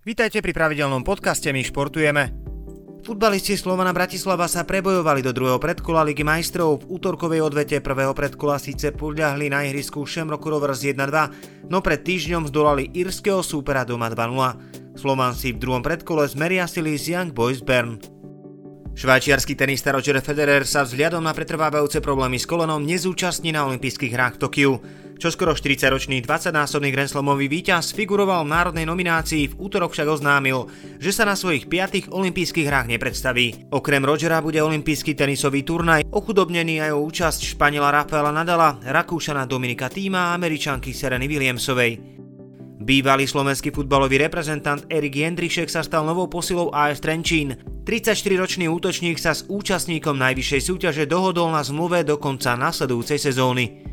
Vítajte pri pravidelnom podcaste My športujeme. Futbalisti Slovana Bratislava sa prebojovali do druhého predkola Ligy majstrov. V útorkovej odvete prvého predkola síce podľahli na ihrisku Shamrock Rovers 1-2, no pred týždňom zdolali írskeho súpera doma 2-0. Slovan si v druhom predkole zmeria sily z Young Boys Bern. Švajčiarsky tenista Roger Federer sa vzhľadom na pretrvávajúce problémy s kolenom nezúčastní na olympijských hrách v Tokiu. Čoskoro 40-ročný 20-násobný Grand Slamový víťaz figuroval v národnej nominácii, v útorok však oznámil, že sa na svojich piatých olympijských hrách nepredstaví. Okrem Rogera bude olympijský tenisový turnaj ochudobnený aj o účasť Španiela Rafaela Nadala, Rakúšana Dominika Týma a Američanky Sereny Williamsovej. Bývalý slovenský futbalový reprezentant Erik Jendrišek sa stal novou posilou AS Trenčín. 34-ročný útočník sa s účastníkom najvyššej súťaže dohodol na zmluve do konca nasledujúcej sezóny.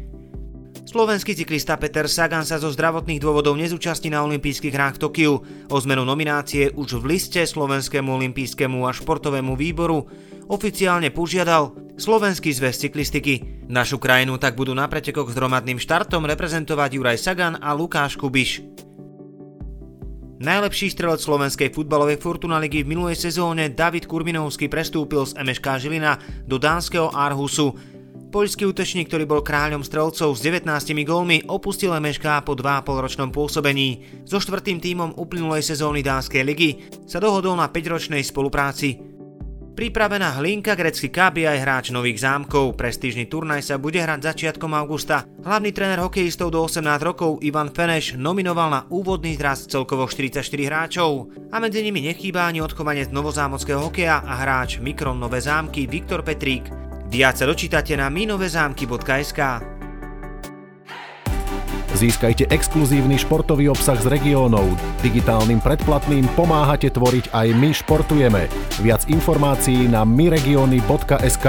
Slovenský cyklista Peter Sagan sa zo zdravotných dôvodov nezúčastní na olympijských hrách v Tokiu. O zmenu nominácie už v liste Slovenskému olympijskému a športovému výboru oficiálne požiadal Slovenský zväz cyklistiky. Našu krajinu tak budú na pretekoch s hromadným štartom reprezentovať Juraj Sagan a Lukáš Kubiš. Najlepší strelec slovenskej futbalovej Fortuna ligy v minulej sezóne David Kurminovský prestúpil z MŠK Žilina do dánskeho Arhusu. Poľský útočník, ktorý bol kráľom strelcov s 19 gólmi, opustil MŠK po 2,5 ročnom pôsobení. So štvrtým tímom uplynulej sezóny Dánskej ligy sa dohodol na 5-ročnej spolupráci. Pripravená hlinka Cup je aj hráč nových zámkov. Prestížny turnaj sa bude hrať začiatkom augusta. Hlavný tréner hokejistov do 18 rokov Ivan Feneš nominoval na úvodný zraz celkovo 44 hráčov. A medzi nimi nechýba ani odchovanec novozámockého hokeja a hráč Mikron Nové zámky Viktor Petrík. Viac dočítate na minovezamky.sk. Získajte exkluzívny športový obsah z regiónov. Digitálnym predplatným pomáhate tvoriť aj My športujeme. Viac informácií na myregiony.sk.